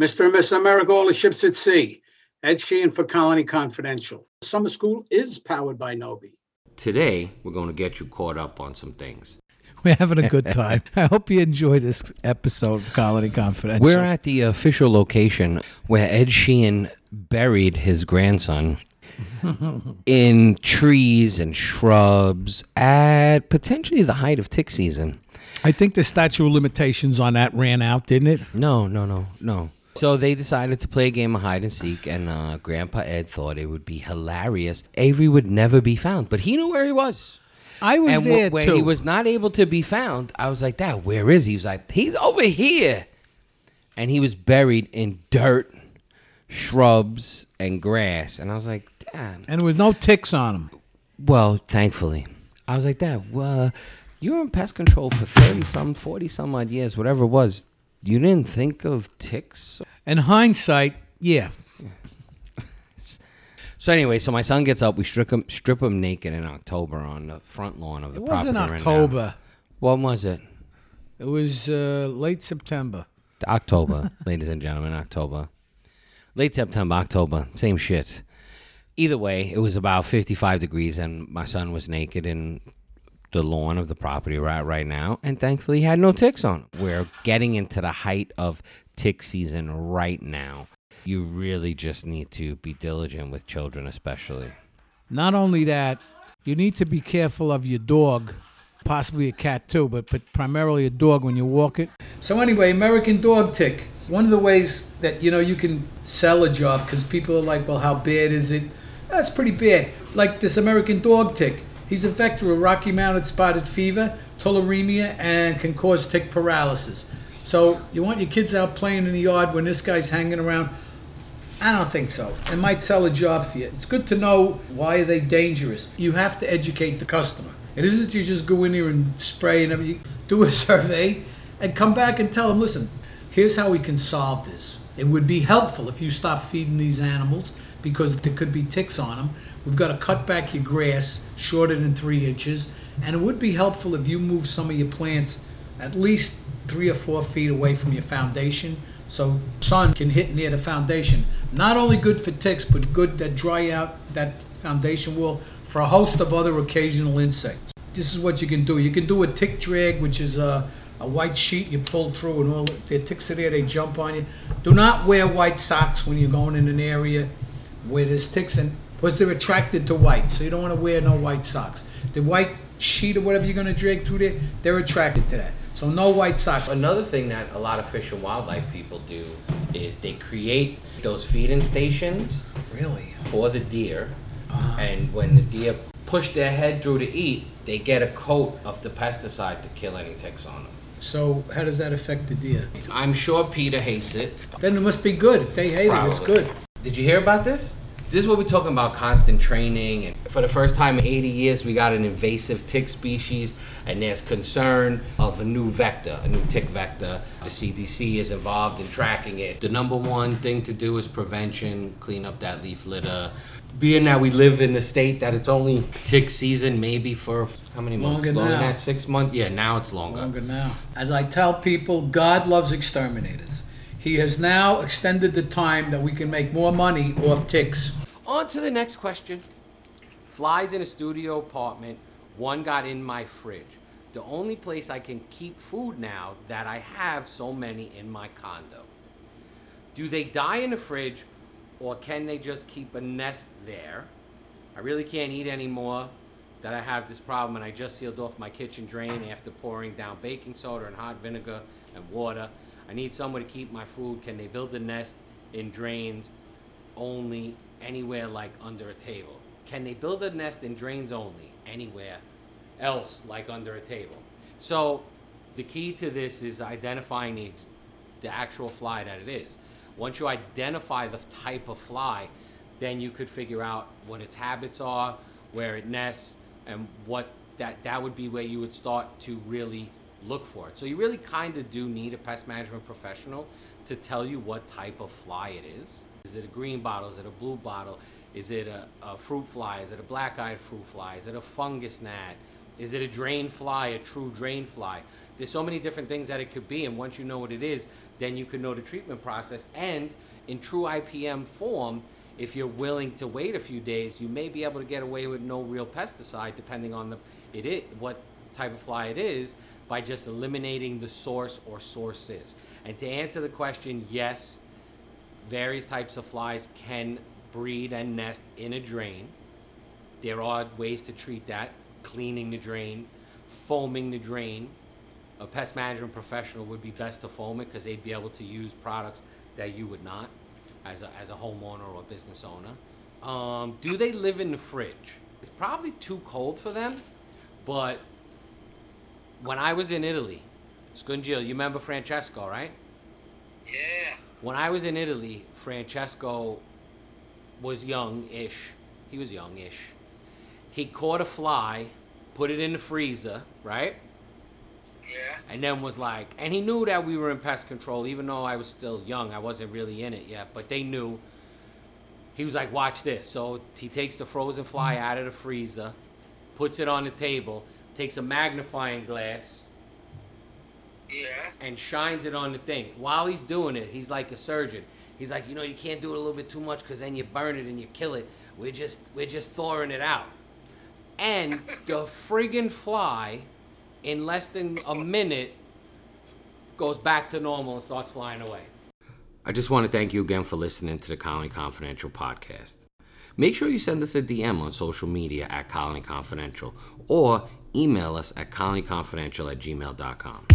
Mr. and Miss America, all the ships at sea. Ed Sheehan for Colony Confidential. Summer school is powered by Nobi. Today, we're going to get you caught up on some things. We're having a good time. I hope you enjoy this episode of Colony Confidential. We're at the official location where Ed Sheehan buried his grandson in trees and shrubs at potentially the height of tick season. I think the statute of limitations on that ran out, didn't it? No, no, no, no. So they decided to play a game of hide and seek, and uh, Grandpa Ed thought it would be hilarious. Avery would never be found, but he knew where he was. I was and wh- there when too. he was not able to be found, I was like, "Dad, where is he?" He was like, "He's over here," and he was buried in dirt, shrubs, and grass. And I was like, "Dad." and there was no ticks on him. Well, thankfully, I was like, "Dad, well, you were in pest control for thirty some, forty some odd years, whatever it was. You didn't think of ticks?" In hindsight, yeah. So anyway, so my son gets up. We strip him, strip him naked in October on the front lawn of the It wasn't property right now. October. When was it? It was uh, late September. October, ladies and gentlemen, October. Late September, October, same shit. Either way, it was about 55 degrees, and my son was naked in the lawn of the property right right now, and thankfully had no ticks on him. We're getting into the height of tick season right now. You really just need to be diligent with children, especially. Not only that, you need to be careful of your dog, possibly a cat too, but, but primarily a dog when you walk it. So anyway, American dog tick. One of the ways that you know you can sell a job because people are like, well, how bad is it? That's pretty bad. Like this American dog tick. He's a vector of Rocky Mountain spotted fever, tularemia, and can cause tick paralysis. So you want your kids out playing in the yard when this guy's hanging around. I don't think so. It might sell a job for you. It's good to know why are they dangerous. You have to educate the customer. It isn't you just go in here and spray and everything. Do a survey and come back and tell them, listen, here's how we can solve this. It would be helpful if you stop feeding these animals because there could be ticks on them. We've got to cut back your grass shorter than three inches. And it would be helpful if you move some of your plants at least three or four feet away from your foundation so sun can hit near the foundation. Not only good for ticks, but good that dry out that foundation wall for a host of other occasional insects. This is what you can do. You can do a tick drag, which is a, a white sheet you pull through, and all the ticks are there. They jump on you. Do not wear white socks when you're going in an area where there's ticks, and because they're attracted to white, so you don't want to wear no white socks. The white sheet or whatever you're going to drag through there, they're attracted to that. So no white socks. Another thing that a lot of fish and wildlife people do is they create those feeding stations Really? for the deer, uh-huh. and when the deer push their head through to eat, they get a coat of the pesticide to kill any ticks on them. So how does that affect the deer? I'm sure PETA hates it. Then it must be good. If they hate it, it's Probably. good. Did you hear about this? This is what we're talking about constant training. And for the first time in 80 years, we got an invasive tick species, and there's concern of a new vector, a new tick vector. The CDC is involved in tracking it. The number one thing to do is prevention, clean up that leaf litter. Being that we live in a state that it's only tick season, maybe for how many months? Longer than now. that? Six months? Yeah, now it's longer. Longer now. As I tell people, God loves exterminators. He has now extended the time that we can make more money off ticks. On to the next question. Flies in a studio apartment. One got in my fridge. The only place I can keep food now that I have so many in my condo. Do they die in the fridge or can they just keep a nest there? I really can't eat anymore that I have this problem and I just sealed off my kitchen drain after pouring down baking soda and hot vinegar and water. I need somewhere to keep my food. Can they build a nest in drains only anywhere like under a table? Can they build a nest in drains only anywhere else like under a table? So the key to this is identifying the, the actual fly that it is. Once you identify the type of fly, then you could figure out what its habits are, where it nests, and what that that would be where you would start to really look for it. So you really kind of do need a pest management professional to tell you what type of fly it is. Is it a green bottle? Is it a blue bottle? Is it a, a fruit fly? Is it a black-eyed fruit fly? Is it a fungus gnat? Is it a drain fly, a true drain fly? There's so many different things that it could be, and once you know what it is, then you can know the treatment process. And in true IPM form, if you're willing to wait a few days, you may be able to get away with no real pesticide, depending on the it is what type of fly it is, by just eliminating the source or sources. And to answer the question, yes, various types of flies can breed and nest in a drain. There are ways to treat that: cleaning the drain, foaming the drain. A pest management professional would be best to foam it because they'd be able to use products that you would not as a, as a homeowner or a business owner. Um, do they live in the fridge? It's probably too cold for them, but when I was in Italy, Scungil, you remember Francesco, right? Yeah. When I was in Italy, Francesco was young-ish. He was young-ish. He caught a fly, put it in the freezer, right? Yeah. and then was like, and he knew that we were in pest control, even though I was still young. I wasn't really in it yet, but they knew. He was like, watch this. So he takes the frozen fly mm-hmm. out of the freezer, puts it on the table, takes a magnifying glass, Yeah. and shines it on the thing. While he's doing it, he's like a surgeon. He's like, you know, you can't do it a little bit too much because then you burn it and you kill it. We're just, we're just thawing it out. And the friggin' fly, in less than a minute, goes back to normal and starts flying away. I just want to thank you again for listening to the Colony Confidential podcast. Make sure you send us a DM on social media at Colony Confidential or email us at colonyconfidential at gmail.com.